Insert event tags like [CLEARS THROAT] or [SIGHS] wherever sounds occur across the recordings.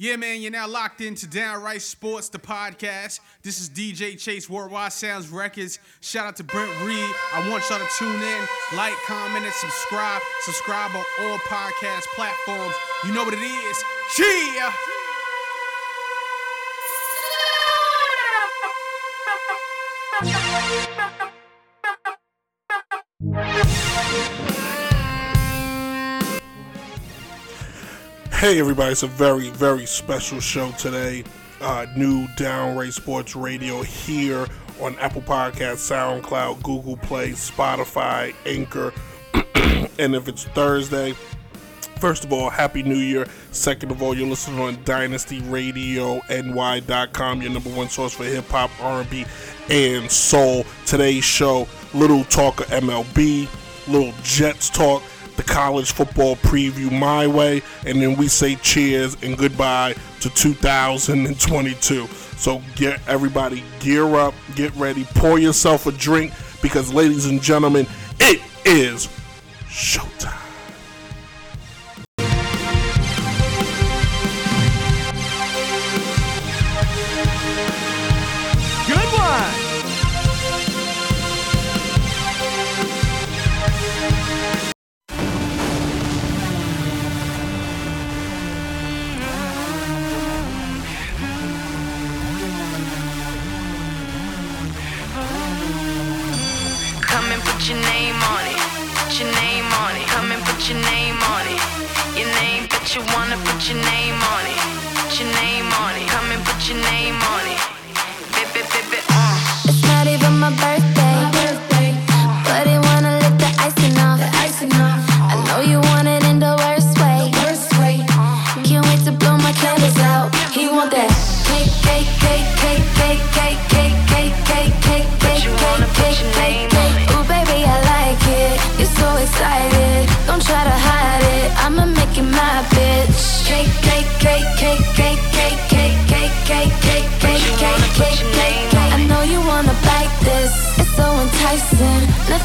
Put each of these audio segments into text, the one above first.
Yeah, man, you're now locked into Downright Sports, the podcast. This is DJ Chase, Worldwide Sounds Records. Shout out to Brent Reed. I want y'all to tune in, like, comment, and subscribe. Subscribe on all podcast platforms. You know what it is. Cheer! Hey everybody, it's a very, very special show today. Uh, new Downright Sports Radio here on Apple Podcasts, SoundCloud, Google Play, Spotify, Anchor. [CLEARS THROAT] and if it's Thursday, first of all, Happy New Year. Second of all, you're listening on DynastyRadioNY.com, your number one source for hip hop, R&B, and soul. Today's show, little talk of MLB, little Jets talk the college football preview my way, and then we say cheers and goodbye to 2022. So get everybody gear up, get ready, pour yourself a drink because, ladies and gentlemen, it is showtime.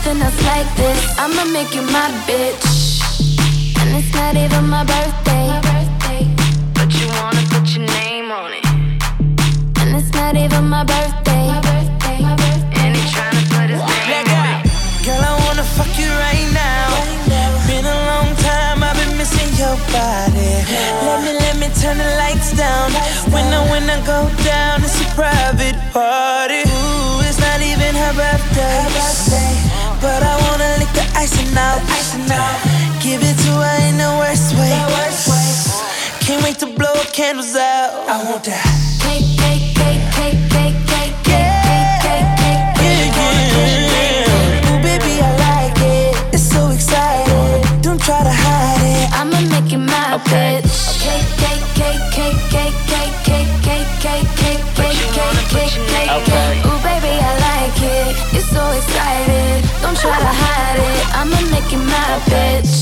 Nothing else like this. I'ma make you my bitch. And it's not even my birthday. But you wanna put your name on it. And it's not even my birthday. And he tryna put his name on it. Girl, I wanna fuck you right now. Been a long time, I've been missing your body. Let me, let me turn the lights down. When I, when I go down, out. Give it to her in the worst way. Can't wait to blow candles out. I want that. Cake, cake, cake, cake, cake, cake, cake, cake, cake, cake. Yeah, yeah. Ooh, baby, I like it. It's so exciting. Don't try to hide it. I'ma make you my Okay. bitch. Cake, cake, cake, cake, cake, cake, cake, cake, cake, cake, cake, cake, cake, cake, try to hide it. I'ma make you my bitch.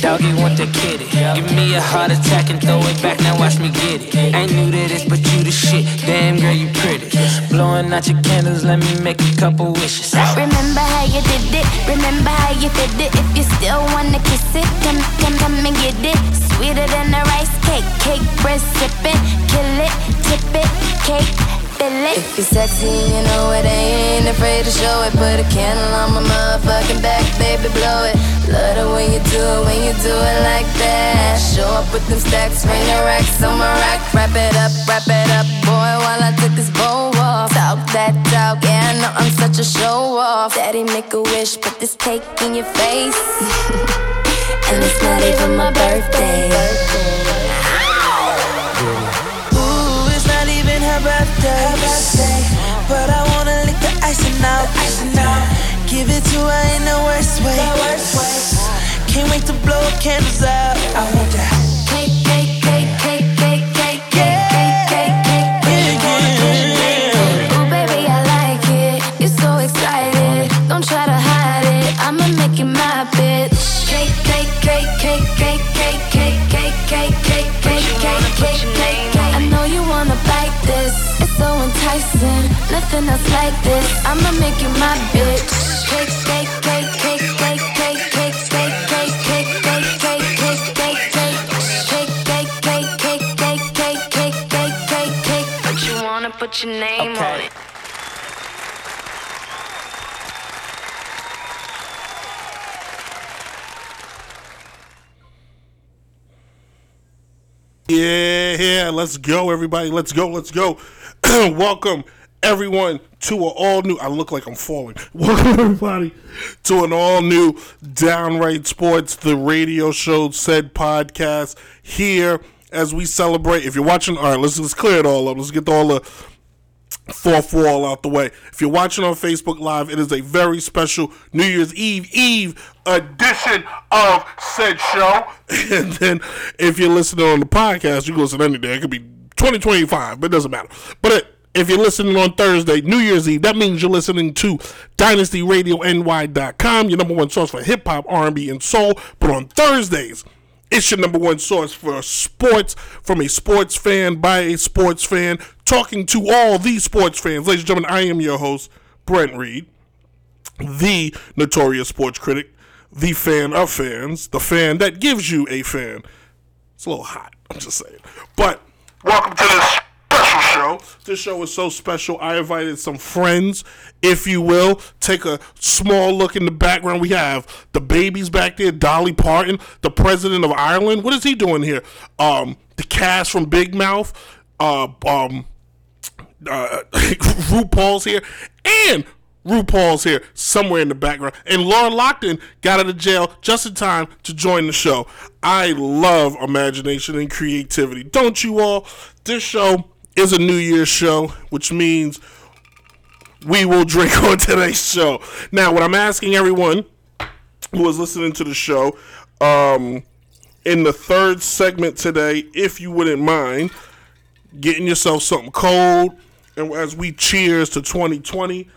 Doggy want the kitty. Give me a heart attack and throw it back. Now watch me get it. Ain't new to this, but you the shit. Damn girl, you pretty. Blowing out your candles, let me make a couple wishes. Remember how you did it? Remember how you did it? If you still wanna kiss it, come, come, come and get it. Sweeter than a rice cake, cake bread sipping, kill it, tip it, cake. If you're sexy, you know it. Ain't afraid to show it. Put a candle on my motherfucking back, baby, blow it. Love the way you do it when you do it like that. Show up with them stacks, ring the racks on my rack. Wrap it up, wrap it up, boy, while I took this bow off. Talk that talk, yeah, I know I'm such a show off. Daddy, make a wish, put this cake in your face. [LAUGHS] and it's not even my birthday. her birthday. Her birthday. But I wanna lick the icing out. The icing out. Give it to her in the worst way. The worst way. Can't wait to blow candles out. I want that cake, cake, cake, cake, cake, cake, yeah. cake, cake, cake, cake, cake, cake. Yeah. Oh baby, I like it. You're so excited. Don't try to hide it. I'ma make you my bitch. Cake, cake, cake. chasing nothing else like this. I'ma make you my bitch. Cake, cake, cake, cake, cake, cake, put your name on it. Yeah, yeah, let's go, everybody. Let's go, let's go. [CLEARS THROAT] Welcome, everyone, to an all new. I look like I'm falling. [LAUGHS] Welcome, everybody, to an all new Downright Sports, the radio show, said podcast here as we celebrate. If you're watching, all right, let's, let's clear it all up. Let's get all the fourth wall out the way. If you're watching on Facebook Live, it is a very special New Year's Eve Eve edition of said show. [LAUGHS] And then if you're listening on the podcast, you can listen any day. It could be 2025, but it doesn't matter. But if you're listening on Thursday, New Year's Eve, that means you're listening to DynastyRadioNY.com, your number one source for hip hop, R&B, and soul. But on Thursdays, it's your number one source for sports from a sports fan by a sports fan, talking to all these sports fans. Ladies and gentlemen, I am your host, Brent Reed, the notorious sports critic, the fan of fans, the fan that gives you a fan. It's a little hot, I'm just saying. But welcome to this special show. This show is so special. I invited some friends, if you will. Take a small look in the background. We have the babies back there, Dolly Parton, the president of Ireland. What is he doing here? Um, the cast from Big Mouth, uh, um, uh, [LAUGHS] RuPaul's here, and RuPaul's here somewhere in the background. And Lori Loughlin got out of jail just in time to join the show. I love imagination and creativity. Don't you all? This show is a New Year's show, which means we will drink [LAUGHS] on today's show. Now, what I'm asking everyone who is listening to the show, um, in the third segment today, if you wouldn't mind, getting yourself something cold and as we cheers to 2020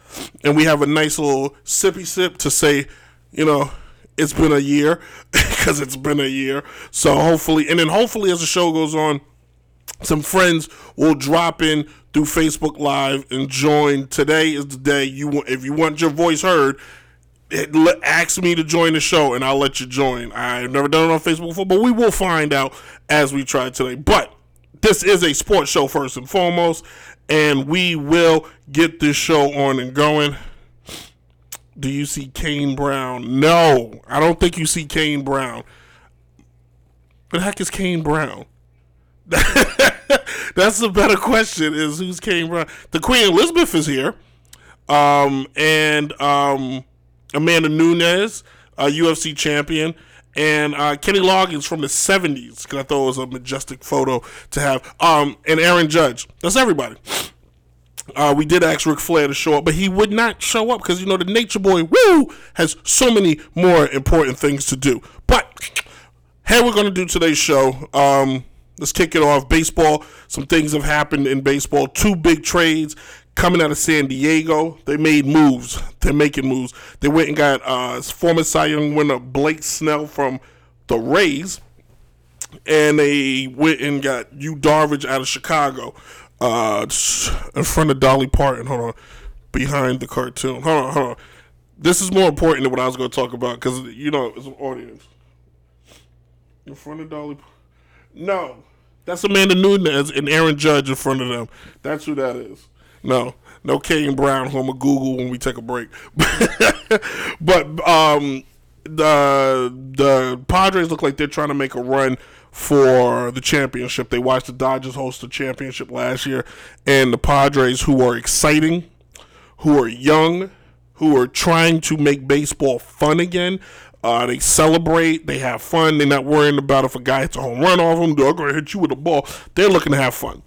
and we have a nice little sippy sip to say you know it's been a year [LAUGHS] because it's been a year so hopefully and then hopefully as the show goes on some friends will drop in through Facebook Live and join. Today is the day you want. If you want your voice heard, it, ask me to join the show and I'll let you join. I've never done it on Facebook before, but we will find out as we try today. But this is a sports show first and foremost, and we will get this show on and going. Do you see Kane Brown? No, I don't think you see Kane Brown. But the heck is Kane Brown? [LAUGHS] That's the better question. Is who's Kane Brown? The Queen Elizabeth is here, um, and um, Amanda Nunes, a UFC champion, and uh, Kenny Loggins from the '70s. Because I thought it was a majestic photo to have. Um, and Aaron Judge. That's everybody. Uh, we did ask Ric Flair to show up, but he would not show up because you know the Nature Boy woo has so many more important things to do. But hey, we're gonna do today's show. Um, let's kick it off. Baseball. Some things have happened in baseball. Two big trades coming out of San Diego. They made moves. They're making moves. They went and got uh, former Cy Young winner Blake Snell from the Rays and they went and got Yu Darvish out of Chicago, uh, in front of Dolly Parton. Hold on, behind the cartoon. Hold on, hold on. This is more important than what I was going to talk about because you know it's an audience. In front of Dolly. No, that's Amanda Nunes and Aaron Judge in front of them. That's who that is. No, no Kane Brown, who I'm gonna Google when we take a break. [LAUGHS] but um, the the Padres look like they're trying to make a run for the championship. They watched the Dodgers host the championship last year, and the Padres, who are exciting, who are young, who are trying to make baseball fun again. Uh, they celebrate, they have fun. They're not worrying about if a guy hits a home run off them. They're going to hit you with a ball. They're looking to have fun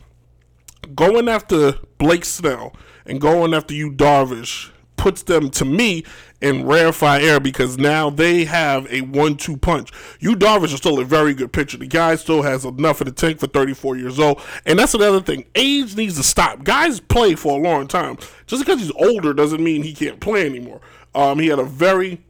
going after Blake Snell and going after Yu Darvish puts them to me in rarefied air because now they have a one-two punch. Yu Darvish is still a very good pitcher. The guy still has enough in the tank for 34 years old, and that's another thing. Age needs to stop. Guys play for a long time. Just because he's older doesn't mean he can't play anymore. Um, he had a very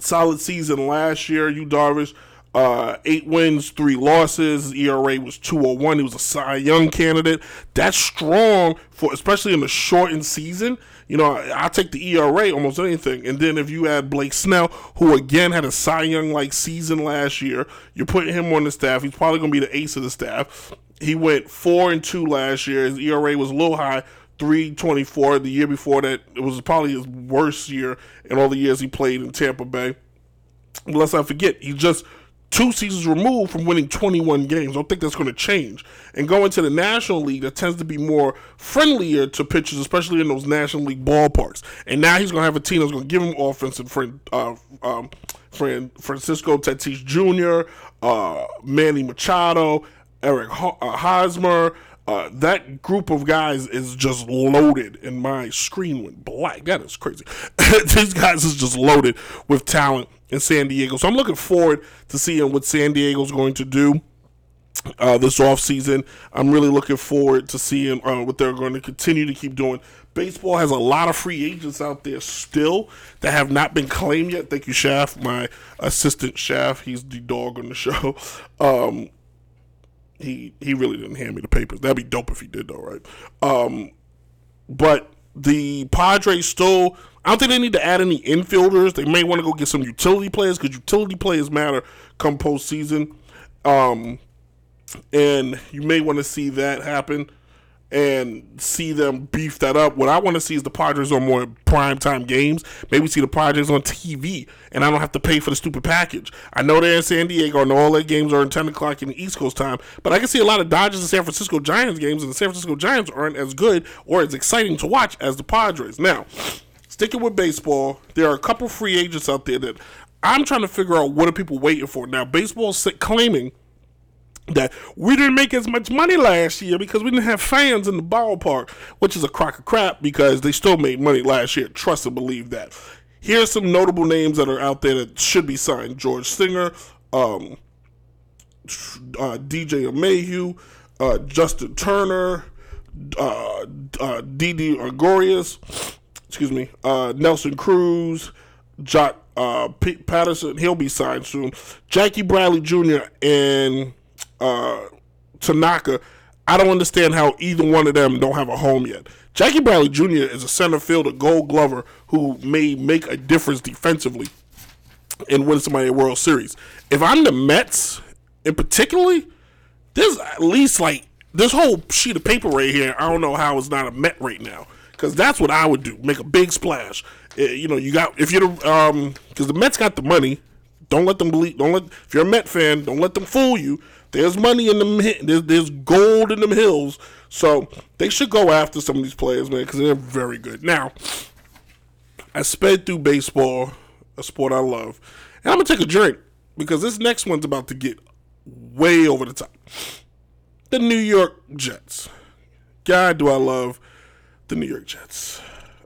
solid season last year. Yu Darvish. Uh, eight wins, three losses. ERA was 201. He was a Cy Young candidate. That's strong for, especially in the shortened season. You know, I, will take the ERA almost anything. And then if you add Blake Snell, who again had a Cy Young like season last year, you're putting him on the staff. He's probably going to be the ace of the staff. He went four and two last year. His ERA was a little high, 324. The year before that, it was probably his worst year in all the years he played in Tampa Bay. Let's not forget, he just two seasons removed from winning 21 games. I don't think that's going to change. And going to the National League, that tends to be more friendlier to pitchers, especially in those National League ballparks. And now he's going to have a team that's going to give him offense and friend, uh, um, friend Francisco Tatis Jr., uh, Manny Machado, Eric uh, Hosmer. Uh, that group of guys is just loaded, and my screen went black. That is crazy. [LAUGHS] These guys is just loaded with talent in San Diego. So I'm looking forward to seeing what San Diego's going to do. Uh, this offseason. I'm really looking forward to seeing uh, what they're going to continue to keep doing. Baseball has a lot of free agents out there still that have not been claimed yet. Thank you, Shaft, my assistant Shaft. He's the dog on the show. [LAUGHS] Um, he he really didn't hand me the papers. That'd be dope if he did, though, right? Um, but the Padres still. I don't think they need to add any infielders. They may want to go get some utility players because utility players matter come postseason. Um, and you may want to see that happen and see them beef that up. What I want to see is the Padres on more prime time games. Maybe see the Padres on TV, and I don't have to pay for the stupid package. I know they're in San Diego, and all their games are in 10 o'clock in the East Coast time, but I can see a lot of Dodgers and San Francisco Giants games, and the San Francisco Giants aren't as good or as exciting to watch as the Padres. Now, sticking with baseball, there are a couple free agents out there that I'm trying to figure out what are people waiting for. Now, Baseball baseball's claiming – that we didn't make as much money last year because we didn't have fans in the ballpark, which is a crock of crap because they still made money last year. Trust and believe that. Here's some notable names that are out there that should be signed: George Springer, um, uh, DJ LeMahieu, uh, Justin Turner, uh, uh, Didi Gregorius, excuse me, uh, Nelson Cruz, Joc uh, P- Pederson. He'll be signed soon. Jackie Bradley Jr. and uh, Tanaka, I don't understand how either one of them don't have a home yet. Jackie Bradley Jr. is a center fielder, Gold Glover, who may make a difference defensively and win somebody a World Series. If I'm the Mets, in particularly, there's at least like this whole sheet of paper right here. I don't know how it's not a Met right now because that's what I would do. Make a big splash. Uh, you know, you got if you're the um because the Mets got the money. Don't let them believe. Don't let if you're a Met fan, don't let them fool you. There's money in them. There's, there's gold in them hills. So they should go after some of these players, man, because they're very good. Now, I sped through baseball, a sport I love, and I'm gonna take a drink because this next one's about to get way over the top. The New York Jets. God, do I love the New York Jets?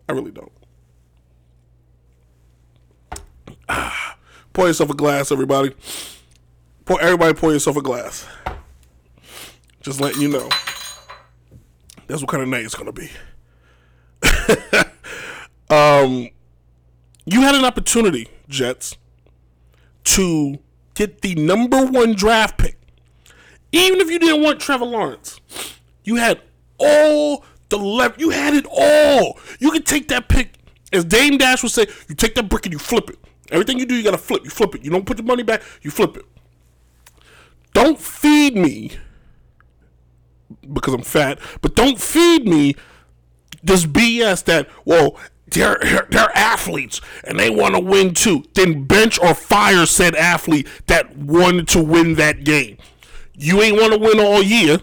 I really don't. Ah, [SIGHS] pour yourself a glass, everybody. Pour everybody pour yourself a glass. Just letting you know. That's what kind of night it's gonna be. [LAUGHS] um, you had an opportunity, Jets, to get the number one draft pick. Even if you didn't want Trevor Lawrence, you had all the left. You had it all. You could take that pick, as Dame Dash would say, you take that brick and you flip it. Everything you do, you gotta flip. You flip it. You don't put the money back. You flip it. Don't feed me because I'm fat, but don't feed me this BS that, well, they're, they're athletes and they want to win too. Then bench or fire said athlete that wanted to win that game. You ain't want to win all year.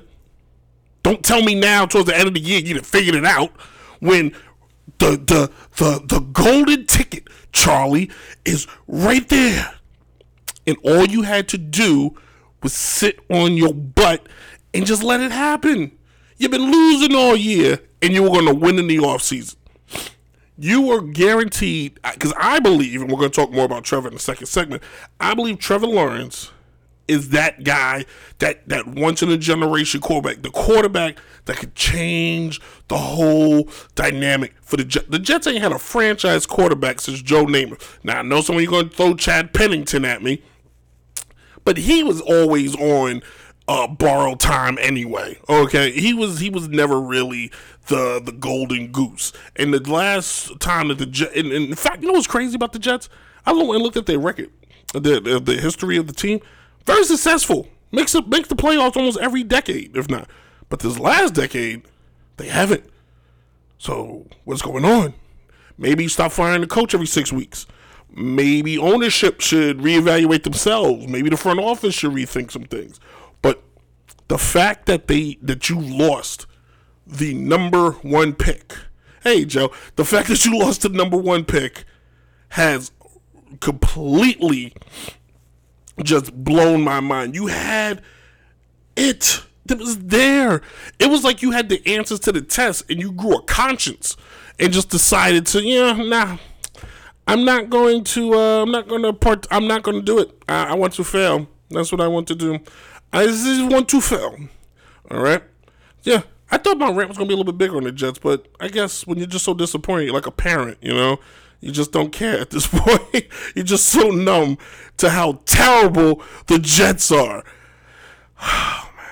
Don't tell me now towards the end of the year you figured it out when the the the the golden ticket, Charlie, is right there. And all you had to do was sit on your butt and just let it happen. You've been losing all year and you were going to win in the offseason. You were guaranteed, because I believe, and we're going to talk more about Trevor in the second segment, I believe Trevor Lawrence is that guy, that, that once in a generation quarterback, the quarterback that could change the whole dynamic for the Jets. The Jets ain't had a franchise quarterback since Joe Namath. Now, I know some of you going to throw Chad Pennington at me but he was always on uh, borrowed time anyway. Okay, he was he was never really the the golden goose. And the last time that the Jets, in fact, you know what's crazy about the Jets? I went and looked at their record, the the history of the team. Very successful. Makes it makes the playoffs almost every decade, if not. But this last decade, they haven't. So what's going on? Maybe stop firing the coach every six weeks. Maybe ownership should reevaluate themselves. Maybe the front office should rethink some things. But the fact that they that you lost the number one pick. Hey Joe, the fact that you lost the number one pick has completely just blown my mind. You had it. It was there. It was like you had the answers to the test and you grew a conscience and just decided to, yeah, nah. I'm not going to. Uh, I'm not going to part. I'm not going to do it. I, I, want to fail. That's what I want to do. I just want to fail. All right. Yeah. I thought my rant was to be a little bit bigger on the Jets, but I guess when you're just so disappointed, like a parent, you know, you just don't care at this [LAUGHS] point. you're just so numb to how terrible the Jets are. [SIGHS] Oh, man.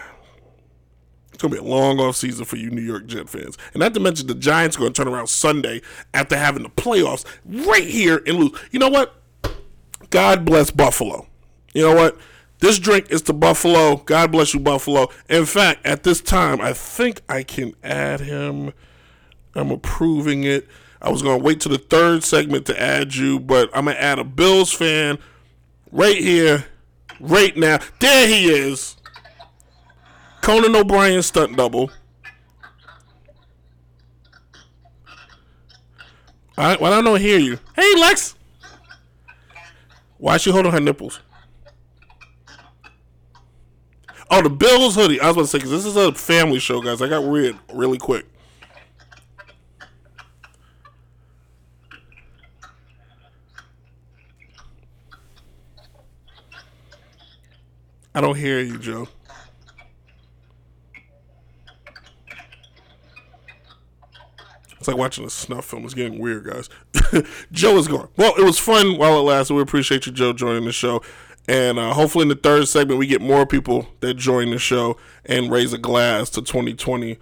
It's going to be a long off season for you New York Jet fans. And not to mention the Giants going to turn around Sunday after having the playoffs right here and lose. You know what? God bless Buffalo. You know what? This drink is to Buffalo. God bless you, Buffalo. In fact, at this time, I think I can add him. I'm approving it. I was going to wait to the third segment to add you, but I'm going to add a Bills fan right here, right now. There he is. Conan O'Brien stunt double. All right, well, I don't hear you. Hey, Lex. Why is she holding her nipples? Oh, the Bills hoodie. I was about to say, because this is a family show, guys. I got weird really quick. I don't hear you, Joe. It's like watching a snuff film. It's getting weird, guys. [LAUGHS] Joe is gone. Well, it was fun while it lasted. We appreciate you, Joe, joining the show. And uh, hopefully, in the third segment, we get more people that join the show and raise a glass to 2020,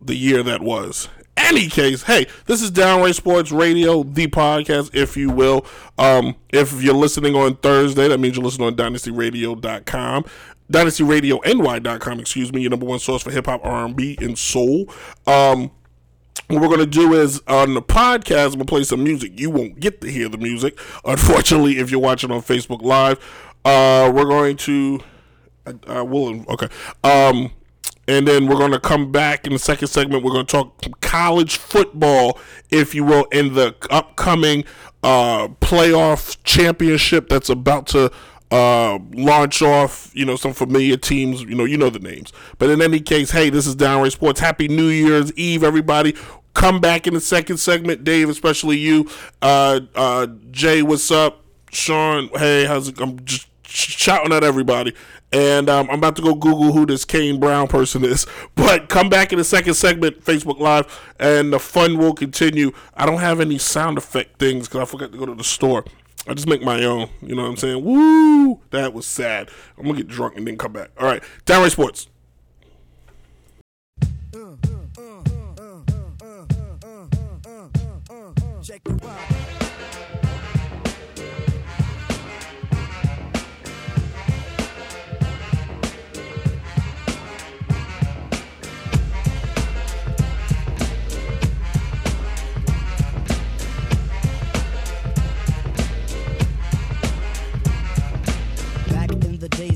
the year that was any case, hey, this is Downright Sports Radio, the podcast, if you will. Um, if you're listening on Thursday, that means you're listening on dynastyradio.com. DynastyRadioNY.com, excuse me, your number one source for hip hop, R&B, and soul. Um, what we're going to do is on the podcast, to play some music. You won't get to hear the music, unfortunately, if you're watching on Facebook Live. Uh, we're going to. I, I will. Okay. Um, and then we're going to come back in the second segment. We're going to talk college football, if you will, in the upcoming uh, playoff championship that's about to uh, launch off, you know, some familiar teams, you know, you know the names. But in any case, hey, this is Downright Sports. Happy New Year's Eve, everybody. Come back in the second segment, Dave, especially you. Uh, uh, Jay, what's up? Sean, hey, how's it? I'm just shouting at everybody. And um, I'm about to go Google who this Kane Brown person is. But come back in the second segment, Facebook Live, and the fun will continue. I don't have any sound effect things because I forgot to go to the store. I just make my own. You know what I'm saying? Woo! That was sad. I'm going to get drunk and then come back. All right. Downright Sports.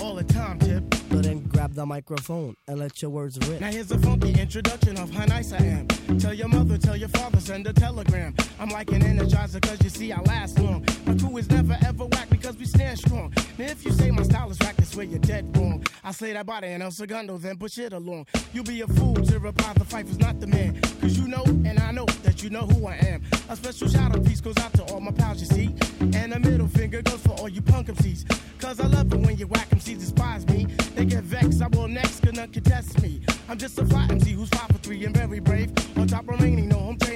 All the time, tip. So then grab the microphone and let your words rip. Now here's a funky introduction of how nice I am. Tell your mother, tell your father, send a telegram. I'm like an energizer cause you see I last long. My crew is never ever whack because we stand strong. Now if you say my style is whack, that's where you're dead wrong. I say that body and El Segundo, then push it along. You'll be a fool to reply the fight was not the man. Cause you know, and I know that you know who I am. A special shout out piece goes out to all my pals, you see. And a middle finger goes for all you punk MCs. Cause I love it when you whack MCs despise me. They get vexed, I will next, not contest me. I'm just a fly MC who's five for three and very brave. On top remaining, no home training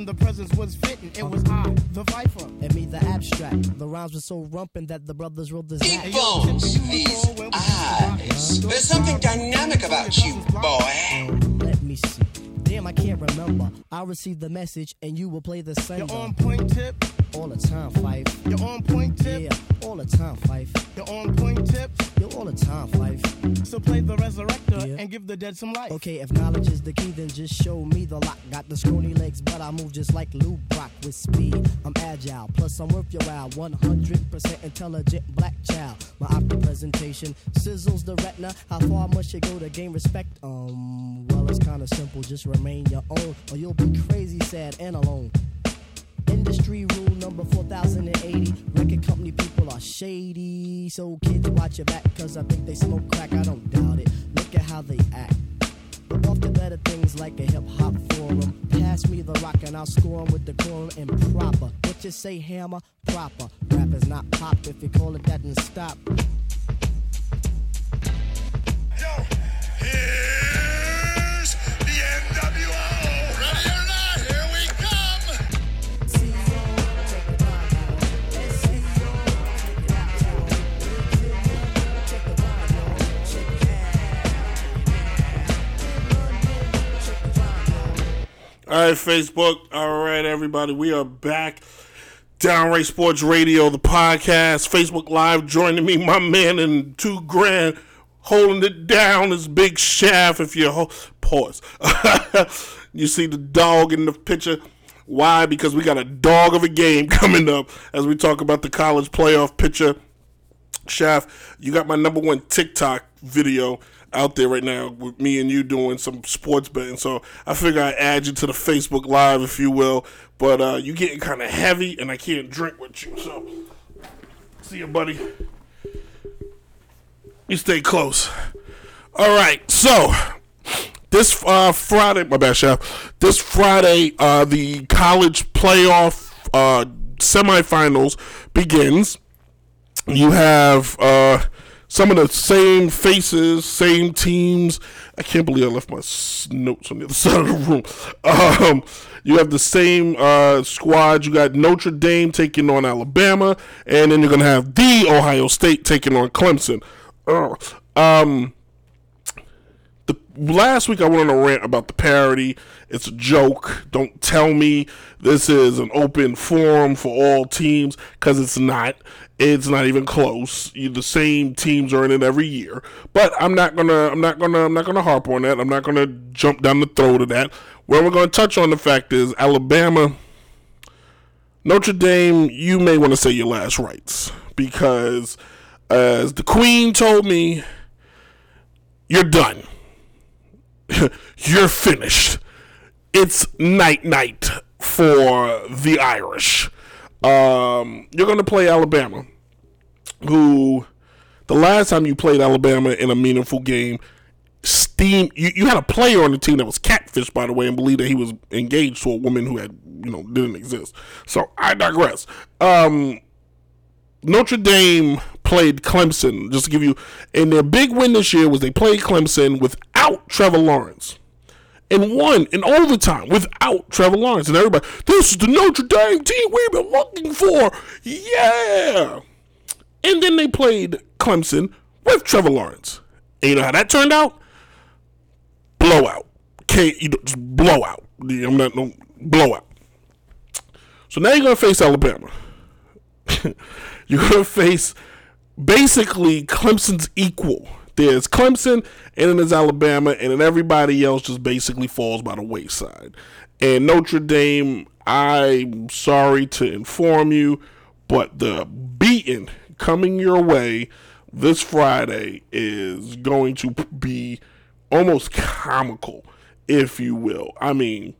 and the presence was fitting. It was I, the Viper. And me, the abstract. The rhymes were so rumpin' that the brothers wrote this Hey, act. yo, Tip, Bones, do these recall when we used to rock eyes. There's something dynamic about you, boy. Let me see. Damn, I can't remember. I'll receive the message and you will play the sender. You're on point tip. All the time, Phife. You're on point tip. Yeah, all the time, Phife. You're on point tip. Yo, all the time, Phife. So play the resurrector Yeah. and give the dead some life. Okay, if knowledge is the key, then just show me the lock. Got the scrawny legs, but I move just like Lou Brock with speed. I'm agile, plus I'm worth your while. 100% intelligent black child. My opera presentation sizzles the retina. How far must you go to gain respect? Um, it's kinda simple. Just remain your own, or you'll be crazy, sad, and alone. Industry rule number 4080. Record company people are shady. So kids, watch your back, cause I think they smoke crack. I don't doubt it. Look at how they act. Off to better things like a hip hop forum. Pass me the rock and I'll score score 'em with the quorum and proper. What you say, hammer? Proper. Rap is not pop. If you call it that, and stop. Here's All right, Facebook. All right, everybody. We are back. Downright Sports Radio, the podcast. Facebook Live joining me, my man, and two grand holding it down is Big Shaft. If you ho- pause, [LAUGHS] you see the dog in the picture. Why? Because we got a dog of a game [LAUGHS] coming up as we talk about the college playoff picture. Shaft, you got my number one TikTok video out there right now with me and you doing some sports betting. So I figure I add you to the Facebook Live, if you will. But uh, you getting kind of heavy, and I can't drink with you. So see you, buddy. You stay close. All right, so this uh, Friday, my bad, chef. This Friday, uh, the college playoff uh, semifinals begins you have uh, some of the same faces, same teams. I can't believe I left my notes on the other [LAUGHS] side of the room. Um, you have the same uh, squad. You got Notre Dame taking on Alabama, and then you're going to have the Ohio State taking on Clemson. Uh, um, the last week I went on a rant about the parody. It's a joke. Don't tell me this is an open forum for all teams because it's not. It's not even close. The same teams are in it every year. But I'm not gonna. I'm not gonna. I'm not gonna harp on that. I'm not gonna jump down the throat of that. Where we're gonna touch on the fact is Alabama, Notre Dame. You may want to say your last rites because, as the Queen told me, you're done. [LAUGHS] you're finished. It's night night for the Irish. Um, you're going to play Alabama, who the last time you played Alabama in a meaningful game, steam. You, you had a player on the team that was catfished, by the way, and believed that he was engaged to a woman who had you know didn't exist. So I digress. Um, Notre Dame played Clemson. Just to give you, and their big win this year was they played Clemson without Trevor Lawrence and won in overtime without Trevor Lawrence. And everybody, this is the Notre Dame team we've been looking for. Yeah. And then they played Clemson with Trevor Lawrence. And you know how that turned out? Blowout. Can't you know, just blowout. I'm not no blowout. So now you're going to face Alabama. [LAUGHS] you're going to face basically Clemson's equal. There's Clemson, and then there's Alabama, and then everybody else just basically falls by the wayside. And Notre Dame, I'm sorry to inform you, but the beating coming your way this Friday is going to be almost comical, if you will. I mean,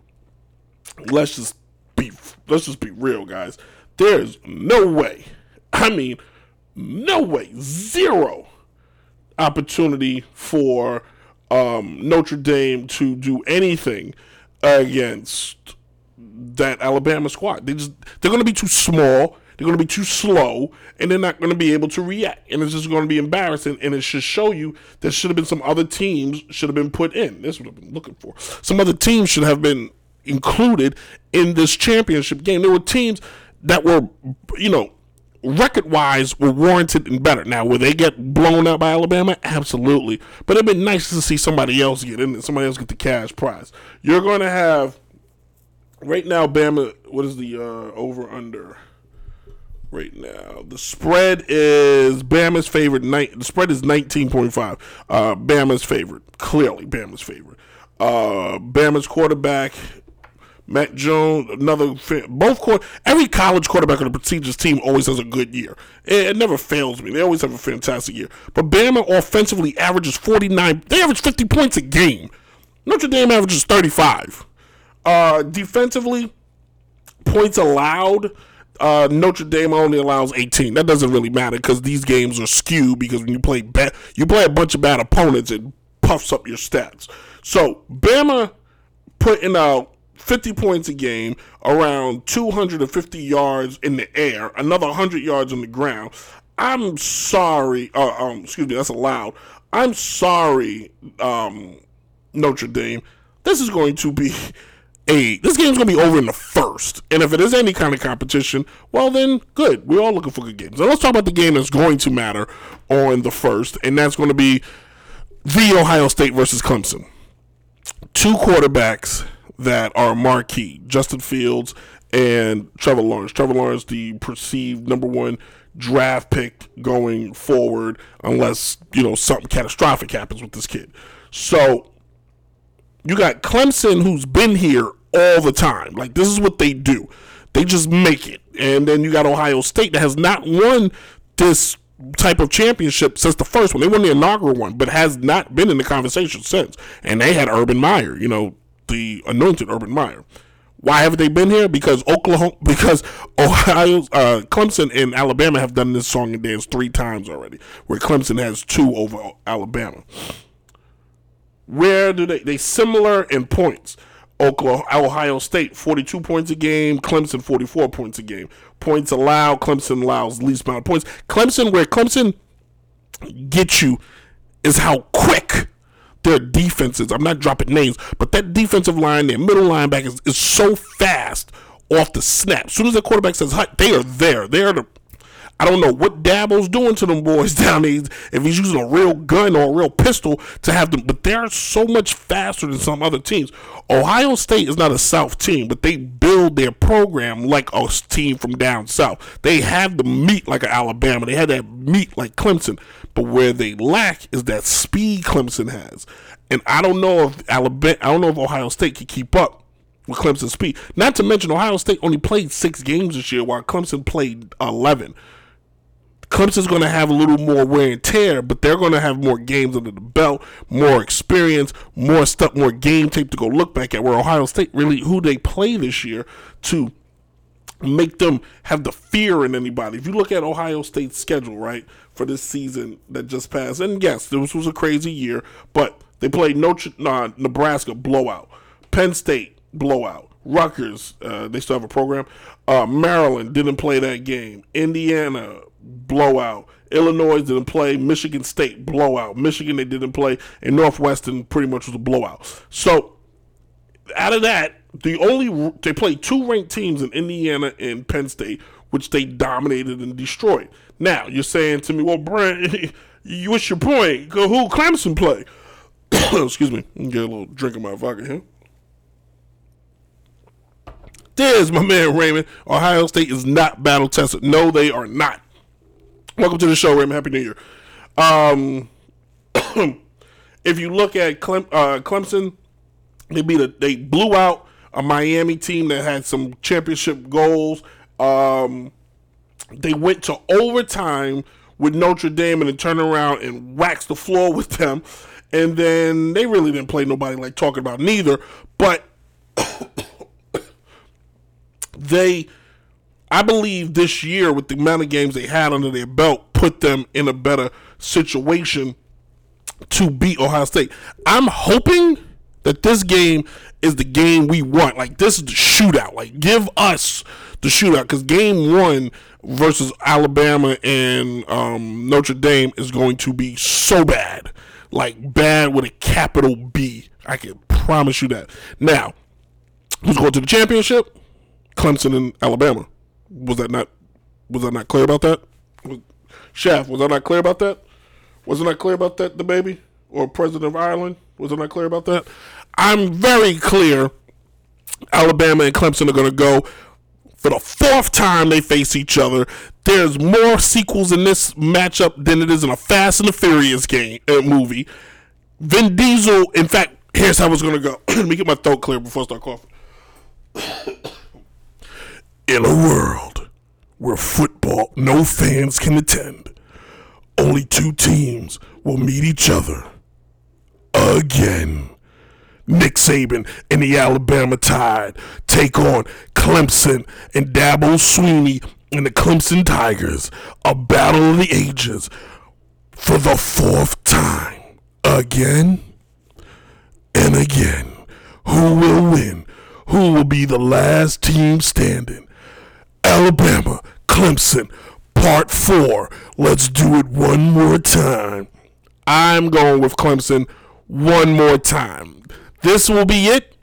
let's just be let's just be real, guys. There's no way. I mean, no way. Zero opportunity for um, Notre Dame to do anything against that Alabama squad. They just they're going to be too small. They're going to be too slow, and they're not going to be able to react. And it's just going to be embarrassing. And it should show you there should have been some other teams should have been put in. This is what I've been looking for. Some other teams should have been included in this championship game. There were teams that were, you know, record wise were warranted and better. Now, will they get blown out by Alabama? Absolutely. But it'd been nice to see somebody else get in, somebody else get the cash prize. You're going to have right now, Bama. What is the uh, over under? Right now, the spread is Bama's favorite. Night the spread is nineteen point five. Uh, Bama's favorite, clearly Bama's favorite. Uh, Bama's quarterback Mac Jones, another both court. Every college quarterback on a prestigious team always has a good year. It, it, never fails me. They always have a fantastic year. But Bama offensively averages forty nine. They average fifty points a game. Notre Dame averages thirty five. Uh, defensively, points allowed. Uh, Notre Dame only allows 18. That doesn't really matter because these games are skewed because when you play bad, you play a bunch of bad opponents, it puffs up your stats. So Bama putting out 50 points a game, around 250 yards in the air, another 100 yards on the ground. I'm sorry. Uh, um, excuse me, that's allowed. I'm sorry, um, Notre Dame. This is going to be a this game's gonna be over in the first. And if it is any kind of competition, well then good. We're all looking for good games. Now let's talk about the game that's going to matter on the first, and that's going to be the Ohio State versus Clemson. Two quarterbacks that are marquee: Justin Fields and Trevor Lawrence. Trevor Lawrence, the perceived number one draft pick going forward, unless you know something catastrophic happens with this kid. So you got Clemson, who's been here all the time. Like this is what they do. They just make it. And then you got Ohio State that has not won this type of championship since the first one. They won the inaugural one, but has not been in the conversation since. And they had Urban Meyer, you know, the anointed Urban Meyer. Why haven't they been here? Because Oklahoma, [LAUGHS] because Ohio, uh, Clemson and Alabama have done this song and dance three times already, where Clemson has two over Alabama. Where do they? They similar in points. Oklahoma, Ohio State, 42 points a game. Clemson, 44 points a game. Points allowed. Clemson allows least amount of points. Clemson, where Clemson gets you, is how quick their defenses. I'm not dropping names, but that defensive line, their middle linebacker is, is so fast off the snap. As soon as the quarterback says hut, they are there. They are the I don't know what Dabo's doing to them boys [LAUGHS] down there. If he's using a real gun or a real pistol to have them, but they're so much faster than some other teams. Ohio State is not a South team, but they build their program like a team from down south. They have the meat like Alabama. They have that meat like Clemson. But where they lack is that speed Clemson has. And I don't know if Alabama, I don't know if Ohio State can keep up with Clemson's speed. Not to mention Ohio State only played six games this year, while Clemson played eleven. Clemson's going to have a little more wear and tear, but they're going to have more games under the belt, more experience, more stuff, more game tape to go look back at. Where Ohio State really, who they play this year, to make them have the fear in anybody. If you look at Ohio State's schedule, right, for this season that just passed, and yes, this was a crazy year, but they played Notre, uh, Nebraska blowout, Penn State blowout, Rutgers, uh, they still have a program. Uh, Maryland didn't play that game. Indiana blowout. Illinois didn't play. Michigan State blowout. Michigan they didn't play, and Northwestern pretty much was a blowout. So out of that, the only they played two ranked teams in Indiana and Penn State, which they dominated and destroyed. Now you're saying to me, well, Brent, [LAUGHS] what's your point? Who Clemson play? [COUGHS] Excuse me, get a little drink of my vodka here. There's my man Raymond. Ohio State is not battle tested. No, they are not. Welcome to the show, Raymond. Happy New Year. Um, [CLEARS THROAT] if you look at Clem, uh, Clemson, they beat a, they blew out a Miami team that had some championship goals. Um, they went to overtime with Notre Dame and then turned around and waxed the floor [LAUGHS] with them. And then they really didn't play nobody like talking about neither. But they, I believe this year with the amount of games they had under their belt, put them in a better situation to beat Ohio State. I'm hoping that this game is the game we want. Like this is the shootout. Like give us the shootout because game one versus Alabama and um, Notre Dame is going to be so bad, like bad with a capital B. I can promise you that. Now, who's going to the championship? Clemson and Alabama. Was that not? Was I not clear about that? Was, Chef, was I not clear about that? Wasn't I clear about that, the baby? Or President of Ireland? Was I not clear about that? I'm very clear Alabama and Clemson are going to go for the fourth time they face each other. There's more sequels in this matchup than it is in a Fast and the Furious game uh, movie. Vin Diesel, in fact, here's how it's going to go. [CLEARS THROAT] Let me get my throat clear before I start coughing. In a world where football no fans can attend, only two teams will meet each other again. Nick Saban and the Alabama Tide take on Clemson and Dabo Swinney and the Clemson Tigers. A battle of the ages for the fourth time. Again and again. Who will win? Who will be the last team standing? Alabama, Clemson, part four. Let's do it one more time. I'm going with Clemson one more time. This will be it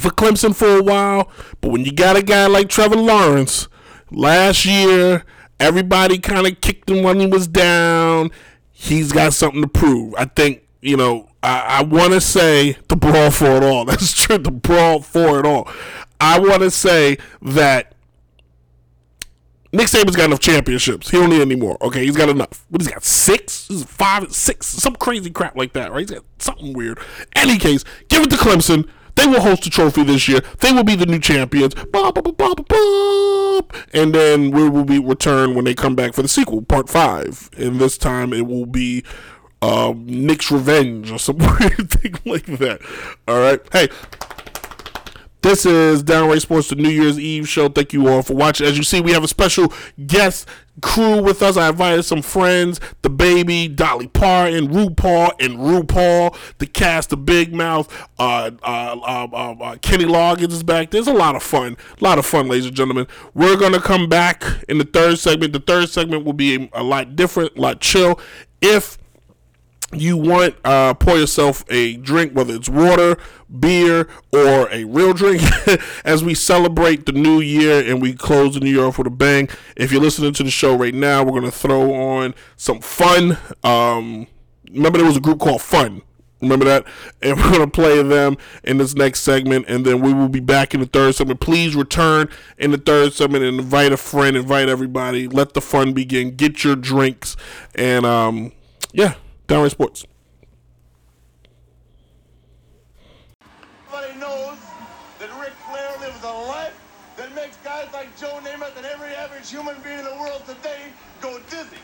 for Clemson for a while, but when you got a guy like Trevor Lawrence, last year everybody kind of kicked him when he was down. He's got something to prove. I think, you know, I, I want to say the brawl for it all. [LAUGHS] That's true, the brawl for it all. I want to say that Nick Saban's got enough championships. He don't need any more. Okay, he's got enough. What he's got six, five, six, some crazy crap like that, right? He's got something weird. Any case, give it to Clemson. They will host the trophy this year. They will be the new champions. And then we will be returned when they come back for the sequel, part five. And this time it will be um, Nick's Revenge or some [LAUGHS] weird thing like that. All right. Hey, this is Downright Sports, the New Year's Eve show. Thank you all for watching. As you see, we have a special guest crew with us. I invited some friends, the baby, Dolly Parton, RuPaul, and RuPaul, the cast of Big Mouth, uh, uh, uh, uh, Kenny Loggins is back. There's a lot of fun, a lot of fun, ladies and gentlemen. We're gonna come back in the third segment. The third segment will be a, a lot different, a lot chill. If you want uh, pour yourself a drink whether it's water beer or a real drink [LAUGHS] as we celebrate the new year and we close the new year off with a bang if you're listening to the show right now we're to throw on some fun um, remember there was a group called fun Remember that? [LAUGHS] And we're going to play them in this next segment, and then we will be back in the third segment. Please return in the third segment and invite a friend, invite everybody. Let the fun begin. Get your drinks, and um, yeah, Downright Sports. Everybody knows that Ric Flair lives a life that makes guys like Joe Namath and every average human being in the world today go dizzy.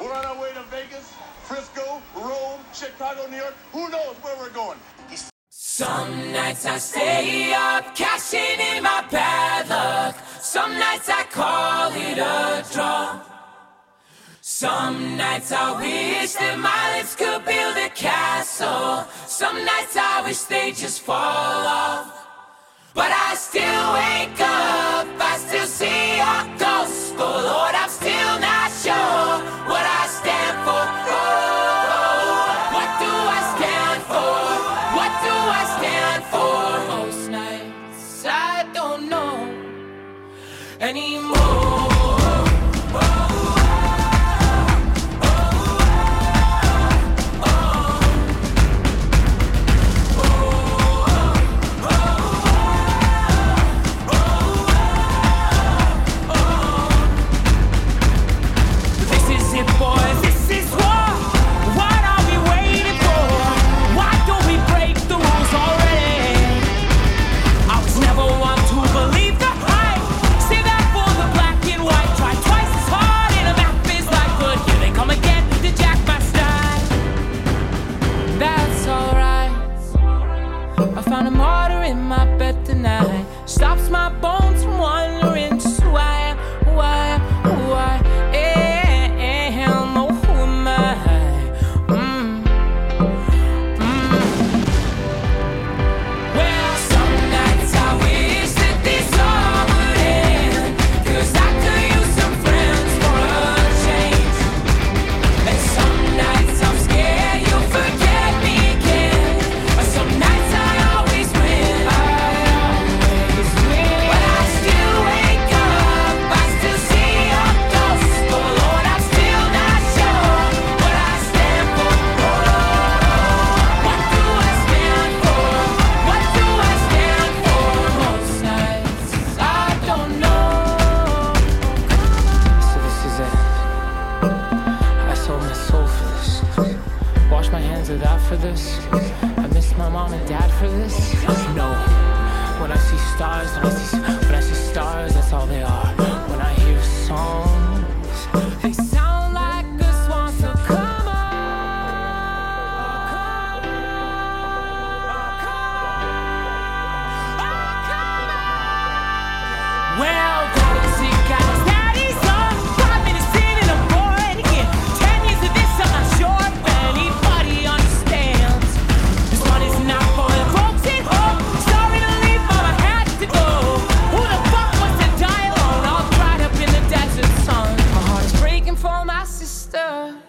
We're on our way to Vegas, Frisco, Rome, Chicago, New York. Who knows where we're going? Some nights I stay up, cashing in my bad luck. Some nights I call it a draw. Some nights I wish that my lips could build a castle. Some nights I wish they just fall off. But I still wake up, I still see your ghost. Oh Lord, I'm still not sure what I stand for. What do I stand for? What do I stand for? Most nights I don't know anymore.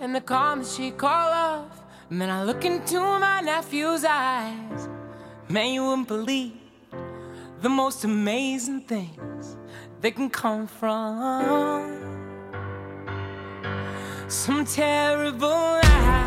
And the calm that she call off. Then I look into my nephew's eyes. Man, you wouldn't believe the most amazing things that can come from some terrible lie.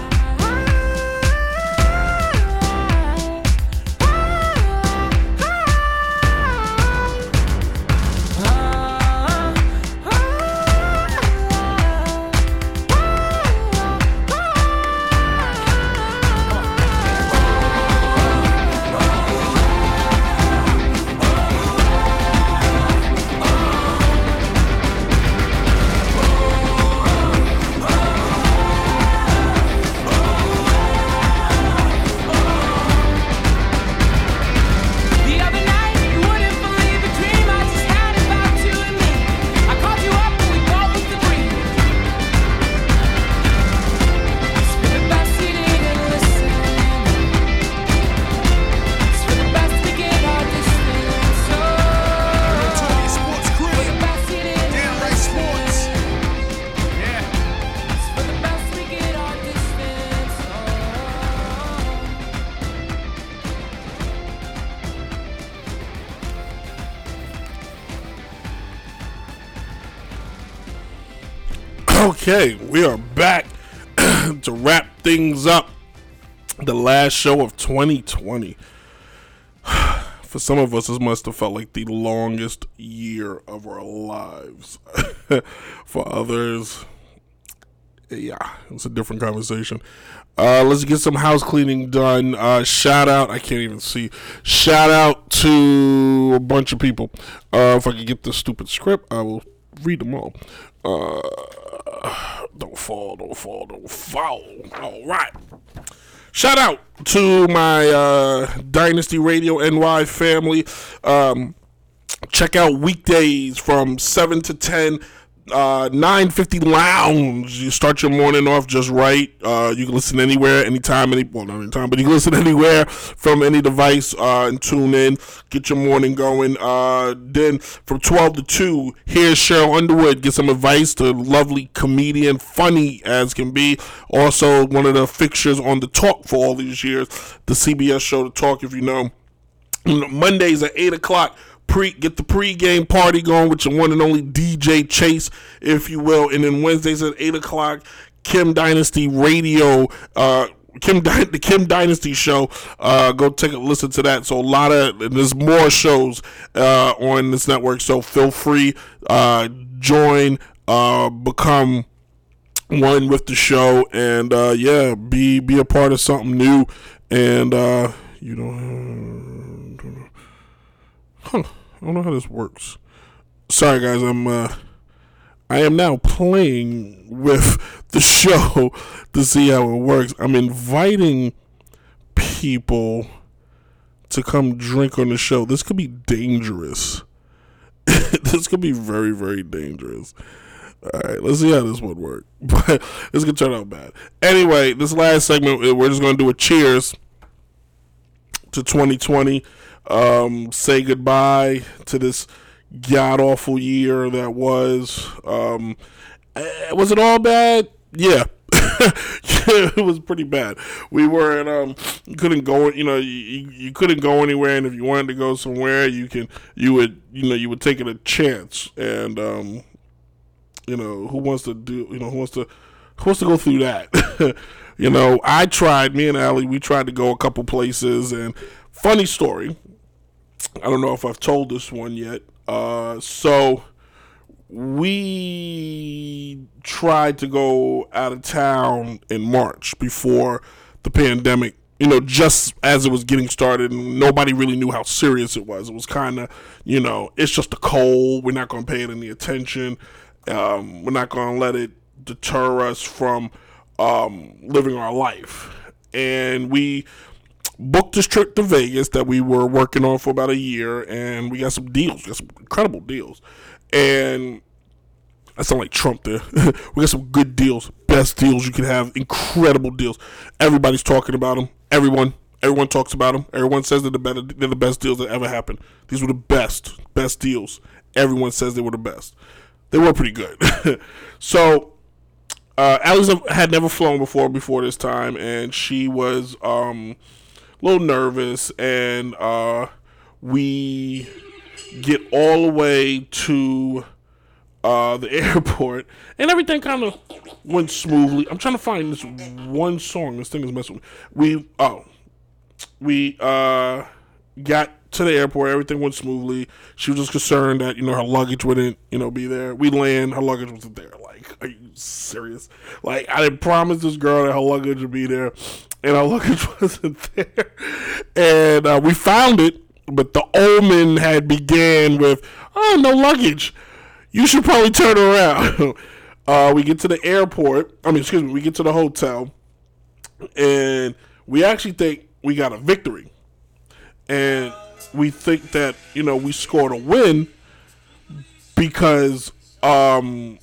Okay, we are back [CLEARS THROAT] to wrap things up. The last show of 2020. [SIGHS] For some of us, this must have felt like the longest year of our lives. [LAUGHS] For others, yeah, it's a different conversation. Uh, let's get some house cleaning done. Uh, shout out, I can't even see. Shout out to a bunch of people. Uh, if I can get this stupid script, I will read them all. Uh, [SIGHS] don't fall, don't fall, don't fall. All right. Shout out to my uh, Dynasty Radio NY family. Um, check out weekdays from 7 to 10 uh 950 lounge. You start your morning off just right. Uh you can listen anywhere anytime any well not anytime but you can listen [LAUGHS] anywhere from any device uh and tune in. Get your morning going. Uh then from 12 to 2 here's cheryl underwood. Get some advice to lovely comedian funny as can be. Also one of the fixtures on the talk for all these years the cbs show the talk if you know. Mondays at eight o'clock. Pre get the pregame party going with your one and only DJ Chase, if you will, and then Wednesdays at eight o'clock, Kim Dynasty Radio. Uh, Kim [LAUGHS] Dy- the Kim Dynasty show. Uh, go take a listen to that. So a lot of there's more shows uh, on this network. So feel free uh, join, uh, become one with the show, and uh, yeah, be be a part of something new. And uh, you know, [SIGHS] huh, I don't know how this works. Sorry, guys, I'm uh, I am now playing with [LAUGHS] the show to see how it works. I'm inviting people to come drink on the show. This could be dangerous. [LAUGHS] this could be very, very dangerous. All right, let's see how this would work. [LAUGHS] But this could turn out bad. Anyway, this last segment, we're just going to do a cheers to 2020. Um, say goodbye to this god awful year that was. Um, eh, was it all bad? Yeah. [LAUGHS] yeah, it was pretty bad. We weren't, um, you couldn't go, you know, you you couldn't go anywhere, and if you wanted to go somewhere, you can, you would, you know, you would take it a chance, and, um, you know, who wants to do, you know, who wants to, who wants to go through that? [LAUGHS] you know, I tried, me and Allie, we tried to go a couple places, and funny story, I don't know if I've told this one yet. Uh, so we tried to go out of town in March before the pandemic. You know, just as it was getting started, and nobody really knew how serious it was. It was kind of, you know, it's just a cold. We're not going to pay it any attention. Um, we're not going to let it deter us from um, living our life. And we booked this trip to Vegas that we were working on for about a year, and we got some deals, got some incredible deals. And I sound like Trump there. [LAUGHS] we got some good deals, best deals you can have, incredible deals. Everybody's talking about them. Everyone, everyone talks about them. Everyone says they're the better, they're the best deals that ever happened. These were the best, best deals. Everyone says they were the best. They were pretty good. [LAUGHS] so, uh, Alex had never flown before before this time, and she was um, little nervous, and uh, we get all the way to uh, the [LAUGHS] airport, and everything kind of went smoothly. I'm trying to find this one song. This thing is messing with me. We oh, we uh, got to the airport. Everything went smoothly. She was just concerned that you know her luggage wouldn't you know be there. We land, her luggage wasn't there. Like, are you serious? Like, I didn't promise this girl that her luggage would be there, and our luggage [LAUGHS] wasn't there. And uh, we found it, but the omen had began with, "Oh, no luggage." you should probably turn around. [LAUGHS] uh, we get to the airport. I mean, excuse me. We get to the hotel, and we actually think we got a victory, and we think that you know we scored a win because um,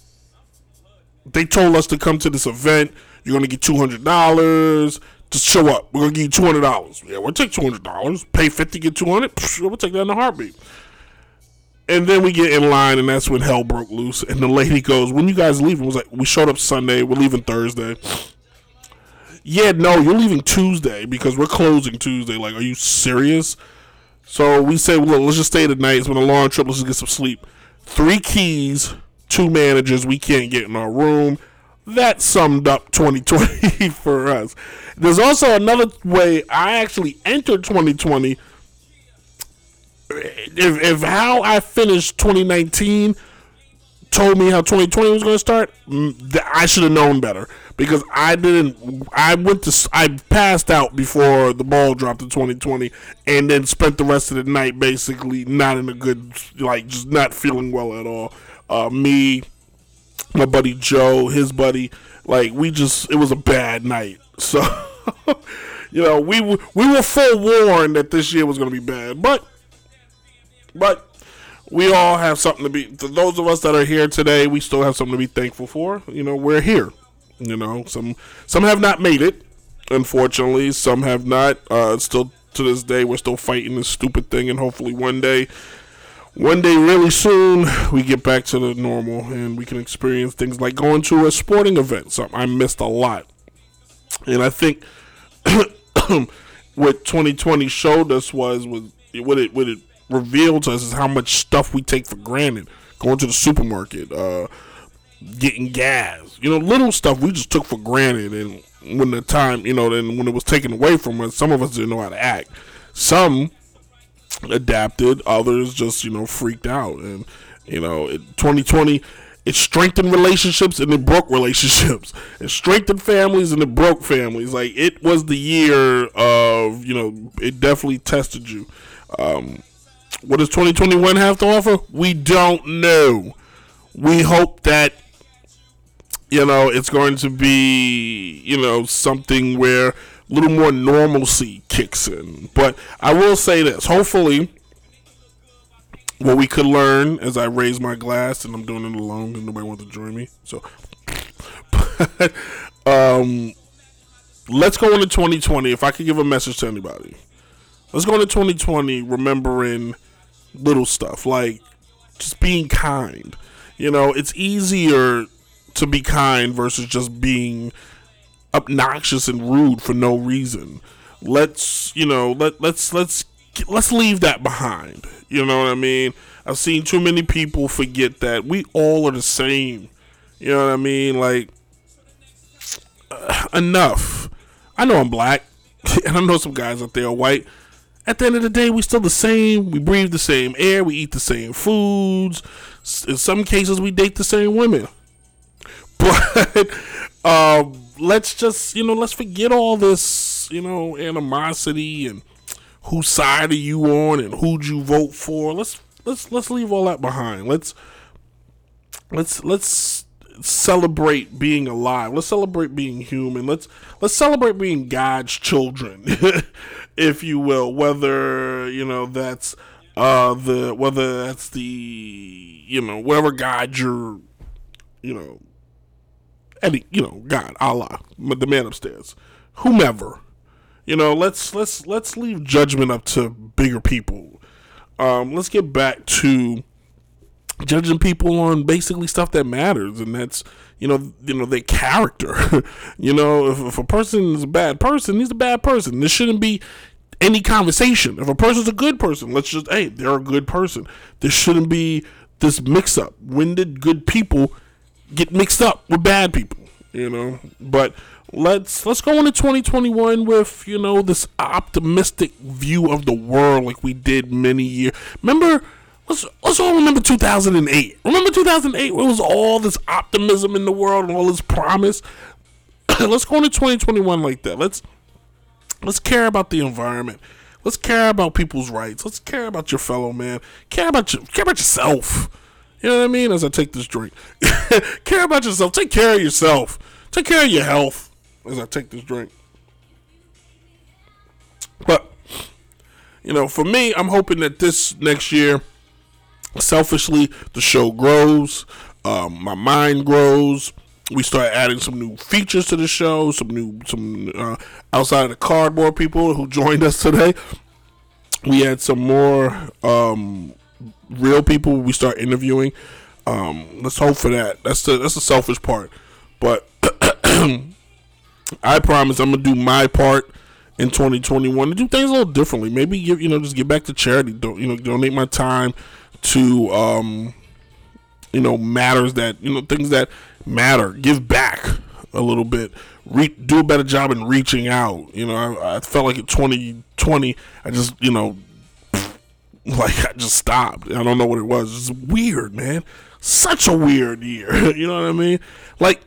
they told us to come to this event. You're gonna get two hundred dollars. Show up. We're gonna give you two hundred dollars. Yeah, we'll take two hundred dollars. Pay fifty, get two hundred. We'll take that in a heartbeat. And then we get in line, and that's when hell broke loose. And the lady goes, "When you guys leaving?" Was like, "We showed up Sunday. We're leaving Thursday." Yeah, no, you're leaving Tuesday because we're closing Tuesday. Like, are you serious? So we say, well, let's just stay tonight. night. It's been a long trip. Let's just get some sleep. Three keys, two managers. We can't get in our room. That summed up 2020 [LAUGHS] for us. There's also another way I actually entered 2020 if, if how I finished 2019 told me how 2020 was going to start, mm, I should have known better because I didn't. I went to I passed out before the ball dropped in 2020, and then spent the rest of the night basically not in a good like just not feeling well at all. Uh, me, my buddy Joe, his buddy, like we just it was a bad night. So [LAUGHS] you know we we were forewarned that this year was going to be bad, but but we all have something to be. For those of us that are here today, we still have something to be thankful for. You know, we're here. You know, some some have not made it. Unfortunately, some have not. Uh, still to this day, we're still fighting this stupid thing, and hopefully one day, one day, really soon, we get back to the normal and we can experience things like going to a sporting event. Something I missed a lot, and I think [COUGHS] what 2020 showed us was was what it what it revealed to us is how much stuff we take for granted. Going to the supermarket, uh, getting gas, you know, little stuff we just took for granted. And when the time, you know, then when it was taken away from us, some of us didn't know how to act. Some adapted, others just, you know, freaked out. And, you know, 2020 it strengthened relationships and it broke relationships. [LAUGHS] It strengthened families and it broke families. Like it was the year of, you know, it definitely tested you. Um, what does 2021 have to offer? We don't know. We hope that you know it's going to be you know something where a little more normalcy kicks in. But I will say this: hopefully, what we could learn as I raise my glass, and I'm doing it alone because nobody wants to join me. So, but, [LAUGHS] um, let's go into 2020. If I could give a message to anybody, let's go into 2020 remembering little stuff like just being kind. You know, it's easier to be kind versus just being obnoxious and rude for no reason. Let's, you know, let let's let's let's leave that behind. You know what I mean? I've seen too many people forget that we all are the same. You know what I mean? Like uh, enough. I know I'm black, [LAUGHS] and I know some guys out there are white at the end of the day, we still the same. We breathe the same air. We eat the same foods. In some cases, we date the same women. [LAUGHS] But um, let's just you know let's forget all this you know animosity and whose side are you on and who'd you vote for. Let's let's let's leave all that behind. Let's let's let's celebrate being alive. Let's celebrate being human. Let's let's celebrate being God's children, [LAUGHS] if you will. Whether you know that's uh the whether that's the you know whatever God you're you know any you know God Allah the man upstairs whomever you know let's let's let's leave judgment up to bigger people. Um let's get back to judging people on basically stuff that matters and that's you know you know their character. [LAUGHS] You know if, if a person is a bad person he's a bad person. There shouldn't be any conversation. If a person's a good person let's just hey they're a good person. There shouldn't be this mix up when did good people get mixed up with bad people you know? But let's let's go into 2021 with you know this optimistic view of the world like we did many years remember let's let's all remember 2008 remember 2008 where it was all this optimism in the world and all this promise? [CLEARS THROAT] Let's go into 2021 like that. Let's let's care about the environment. Let's care about people's rights. Let's care about your fellow man. Care about your, care about yourself. You know what I mean? As I take this drink, [LAUGHS] care about yourself. Take care of yourself. Take care of your health. As I take this drink. But you know, for me, I'm hoping that this next year, selfishly, the show grows, um, my mind grows. We start adding some new features to the show, some new, some uh, outside of the cardboard people who joined us today. We had some more um, real people we start interviewing. Um, let's hope for that. That's the that's the selfish part. But [CLEARS THROAT] I promise I'm gonna do my part in 2021 to do things a little differently. Maybe give you know just get back to charity. Don't you know donate my time to um, you know matters that you know things that matter. Give back a little bit. Re- do a better job in reaching out. You know, I, I felt like in 2020, I just you know [LAUGHS] like I just stopped. I don't know what it was. It's weird, man. Such a weird year. [LAUGHS] you know what I mean? Like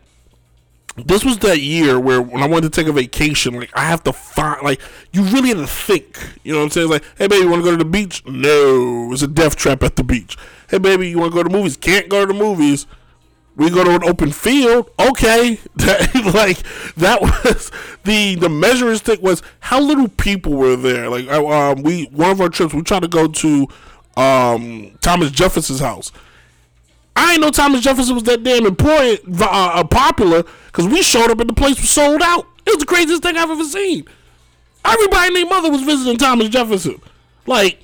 this was that year where when I wanted to take a vacation, like I have to find, like you really have to think. You know what I'm saying? Like, hey baby, you want to go to the beach? No, it's a death trap at the beach. Hey baby, you want to go to movies? Can't go to the movies. We go to an open field. Okay, [LAUGHS] like that was the the measuring stick was how little people were there. Like um, we one of our trips, we tried to go to um, Thomas Jefferson's house. I ain't know Thomas Jefferson was that damn important, uh, uh popular, because we showed up and the place was sold out. It was the craziest thing I've ever seen. Everybody named Mother was visiting Thomas Jefferson. Like,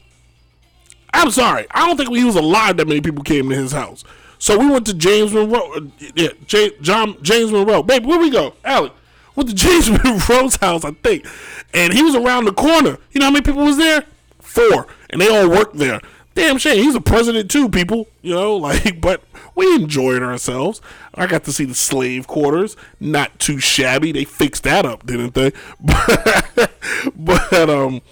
I'm sorry, I don't think when he was alive that many people came to his house. So we went to James Monroe. Uh, yeah, J- John James Monroe. Baby, where we go? Alec. Went to [LAUGHS] James Monroe's house, I think. And he was around the corner. You know how many people was there? Four. And they all worked there. Damn shame. He's a president too, people. You know, [LAUGHS] like, but we enjoyed ourselves. I got to see the slave quarters. Not too shabby. They fixed that up, didn't they? [LAUGHS] But, um,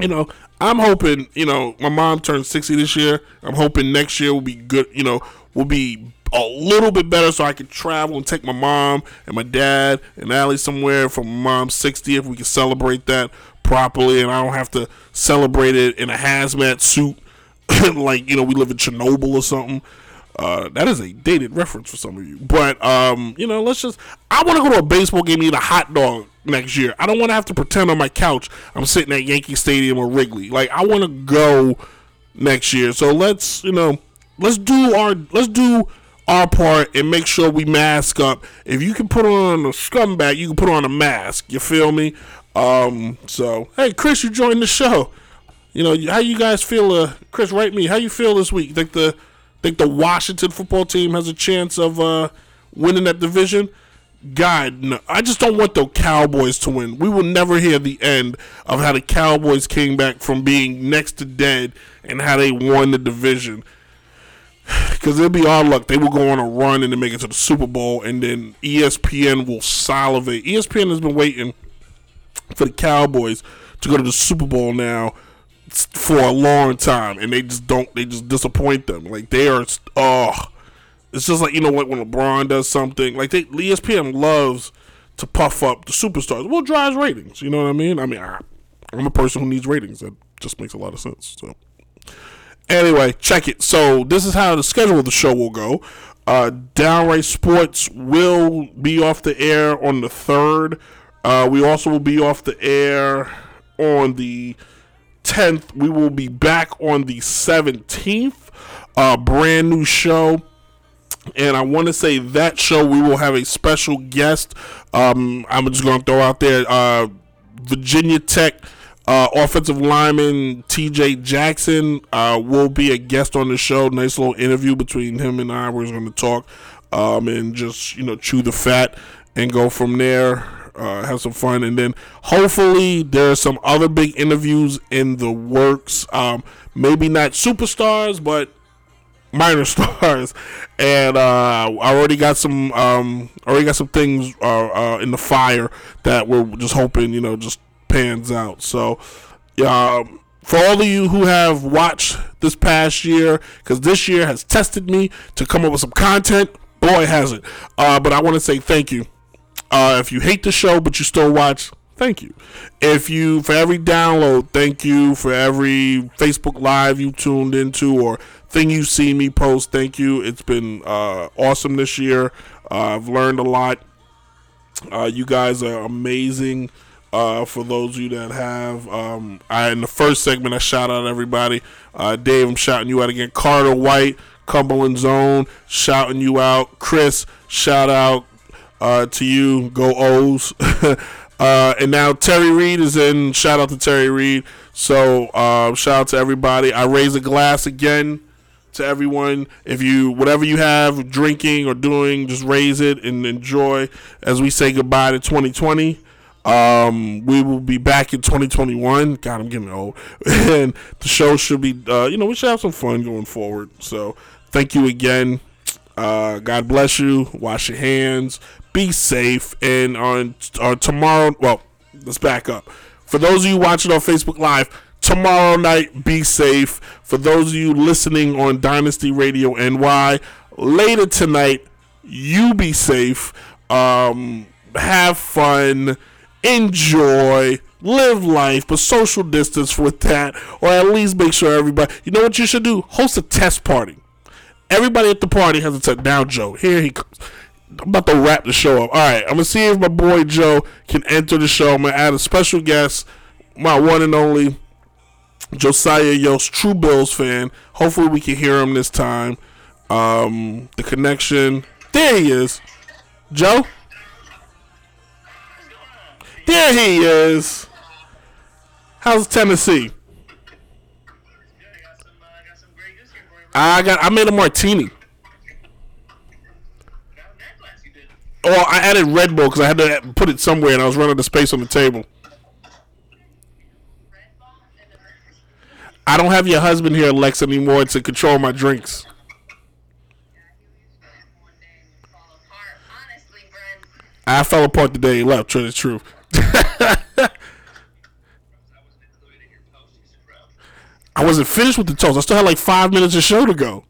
you know, I'm hoping, you know, my mom turned 60 this year. I'm hoping next year will be good, you know, will be a little bit better so I can travel and take my mom and my dad and Allie somewhere for mom's 60th. We can celebrate that properly and I don't have to celebrate it in a hazmat suit [LAUGHS] like, you know, we live in Chernobyl or something. Uh, that is a dated reference for some of you. But, um, you know, let's just. I want to go to a baseball game and eat a hot dog next year. I don't want to have to pretend on my couch I'm sitting at Yankee Stadium or Wrigley. Like I want to go next year. So let's you know let's do our let's do our part and make sure we mask up. If you can put on a scumbag, you can put on a mask. You feel me? Um. So hey, Chris, you joined the show. You know how you guys feel? Uh, Chris, write me. How you feel this week? Think the think the Washington football team has a chance of uh, winning that division? God, no. I just don't want the Cowboys to win. We will never hear the end of how the Cowboys came back from being next to dead and how they won the division. Because it'll be our luck. They will go on a run and then make it to the Super Bowl, and then ESPN will salivate. ESPN has been waiting for the Cowboys to go to the Super Bowl now for a long time, and they just don't. They just disappoint them. Like they are. Oh it's just like you know what when LeBron does something like they ESPN loves to puff up the superstars. Well, drives ratings. You know what I mean? I mean, I, I'm a person who needs ratings. That just makes a lot of sense. So anyway, check it. So this is how the schedule of the show will go. Uh, Downright Sports will be off the air on the third. Uh, we also will be off the air on the 10th. We will be back on the 17th. Uh, brand new show. And I want to say that show we will have a special guest. Um, I'm just going to throw out there uh, Virginia Tech uh, offensive lineman TJ Jackson uh, will be a guest on the show. Nice little interview between him and I. We're going to talk um, and just, you know, chew the fat and go from there. Uh, have some fun, and then hopefully there are some other big interviews in the works. Um, maybe not superstars, but minor [LAUGHS] stars, and uh, I already got some um, already got some things uh, uh, in the fire that we're just hoping you know just pans out. So, um, for all of you who have watched this past year, because this year has tested me to come up with some content, boy has it. Uh, but I want to say thank you. Uh, if you hate the show but you still watch, thank you. If you for every download, thank you. For every Facebook Live you tuned into or thing you see me post, thank you. It's been uh, awesome this year. Uh, I've learned a lot. Uh, you guys are amazing. Uh, for those of you that have, um, I in the first segment I shout out everybody. Uh, Dave, I'm shouting you out again. Carter White, Cumberland Zone, shouting you out. Chris, shout out uh, to you. Go O's. [LAUGHS] uh, and now Terry Reed is in. Shout out to Terry Reed. So uh, shout out to everybody. I raise a glass again to everyone. If you whatever you have drinking or doing, just raise it and enjoy as we say goodbye to 2020. Um, we will be back in 2021. God, I'm getting old, [LAUGHS] and the show should be. Uh, you know, we should have some fun going forward. So, thank you again. Uh, God bless you. Wash your hands. Be safe. And on, tomorrow, well, let's back up. For those of you watching on Facebook Live, tomorrow night, be safe. For those of you listening on Dynasty Radio NY, later tonight, you be safe. Um, have fun. Enjoy. Live life, but social distance with that, or at least make sure everybody. You know what you should do? Host a test party. Everybody at the party has a test. Now, Joe, here he comes. I'm about to wrap the show up. All right, I'm gonna see if my boy Joe can enter the show. I'm gonna add a special guest, my one and only Josiah Yost, true Bills fan. Hopefully, we can hear him this time. Um, the connection. There he is, Joe. There he is. How's Tennessee? I got. I made a martini. Oh, I added Red Bull because I had to put it somewhere, and I was running out of space on the table. I don't have your husband here, Lex, anymore to control my drinks. I fell apart the day he left. True, the truth. [LAUGHS] I wasn't finished with the toast. I still had like five minutes of show to go.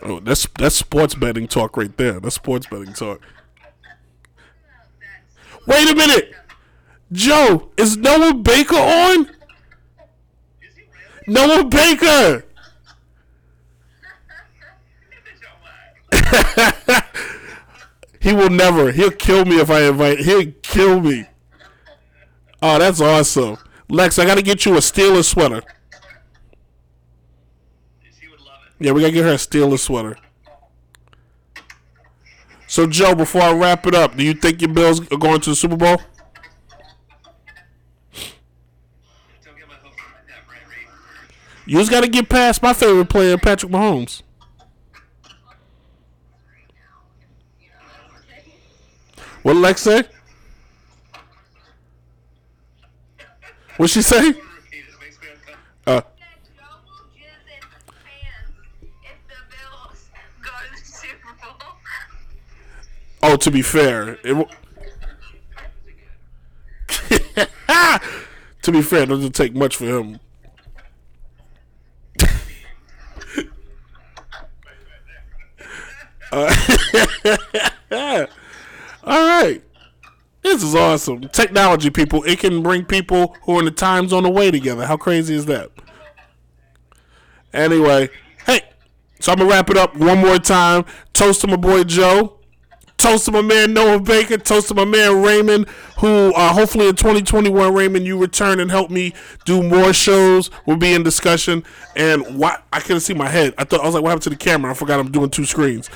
Oh, that's that's sports betting talk right there. That's sports betting talk. Wait a minute, Joe. Is Noah Baker on? Noah Baker. [LAUGHS] he will never. He'll kill me if I invite. He'll kill me. Oh, that's awesome, Lex. I gotta get you a Steelers sweater. Yeah, we gotta get her a Steelers sweater. So, Joe, before I wrap it up, do you think your Bills are going to the Super Bowl? You just gotta get past my favorite player, Patrick Mahomes. What did Lex say? What'd she say? Uh, oh, to be fair, it, w- [LAUGHS] To be fair, doesn't take much for him. Uh, [LAUGHS] all right. This is awesome. Technology, people. It can bring people who are in the time zone away together. How crazy is that? Anyway, hey, so I'm going to wrap it up one more time. Toast to my boy Joe. Toast to my man Noah Baker. Toast to my man Raymond, who uh, hopefully in 2021, Raymond, you return and help me do more shows. We'll be in discussion. And what I couldn't see my head. I thought I was like, what happened to the camera? I forgot I'm doing two screens.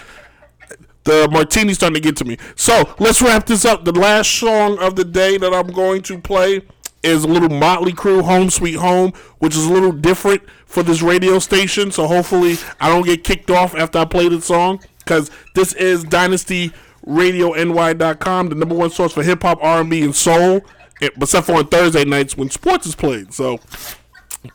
The martini's starting to get to me. So let's wrap this up. The last song of the day that I'm going to play is a little Motley Crue "Home Sweet Home," which is a little different for this radio station. So hopefully I don't get kicked off after I play this song because this is Dynasty Radio DynastyRadioNY.com, the number one source for hip hop, R&B, and soul. Eh, except for on Thursday nights when sports is played. So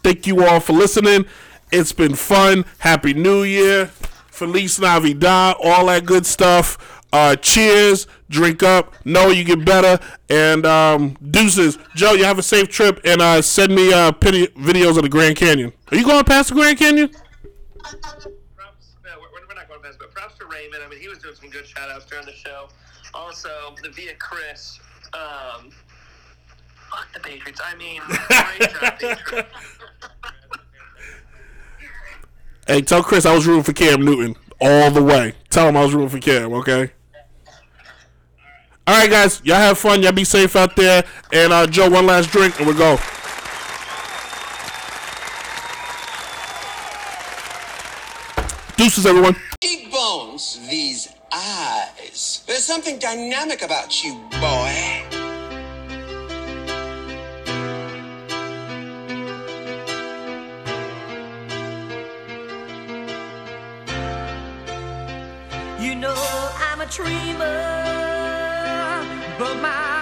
thank you all for listening. It's been fun. Happy New Year. Feliz Navidad, all that good stuff. Uh, cheers, drink up, know you get better, and um, deuces. Joe, you have a safe trip, and uh, send me uh, pity- videos of the Grand Canyon. Are you going past the Grand Canyon? Props, no, we're, we're not going past, but props to Raymond. I mean, he was doing some good shout outs during the show. Also, the via Chris. Um, fuck the Patriots. I mean, great job, Patriots. [LAUGHS] Hey, tell Chris I was rooting for Cam Newton all the way. Tell him I was rooting for Cam, okay? All right, guys, y'all have fun. Y'all be safe out there. And uh, Joe, one last drink, and we go. Deuces, everyone. Cheekbones, these eyes. There's something dynamic about you, boy. Know I'm a dreamer, but my